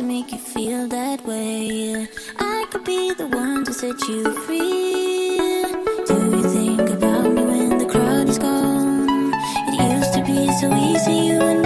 to make you feel that way. I could be the one to set you free. Do you think about me when the crowd is gone? It used to be so easy, you and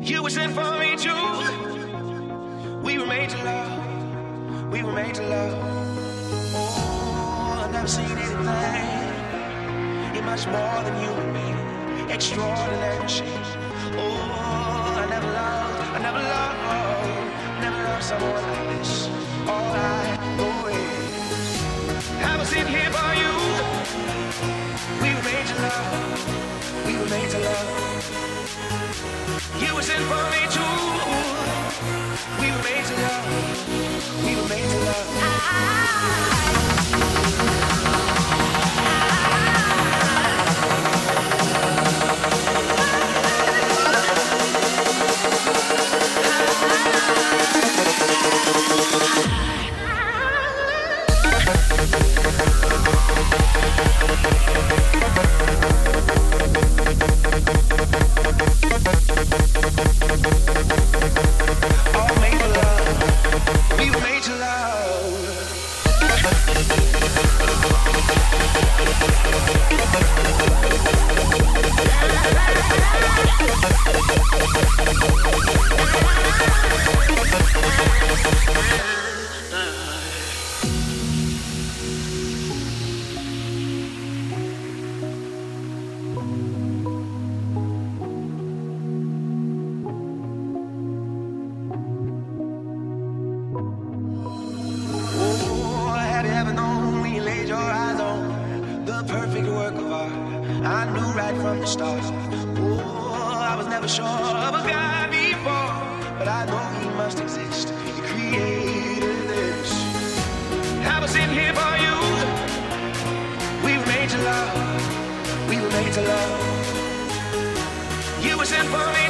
You were sent for me too. We were made to love. We were made to love. Oh, I've never seen anything. You're much more than you and me. Extraordinary machine. Oh, I never loved, I never loved, never loved someone like this. All I know is I was in here for you. We were made to love. We were made to love. You was in for me too. We were made to love. We were made to love. All must exist. He created this. I was in here for you. We were made to love. We were made to love. You were sent for me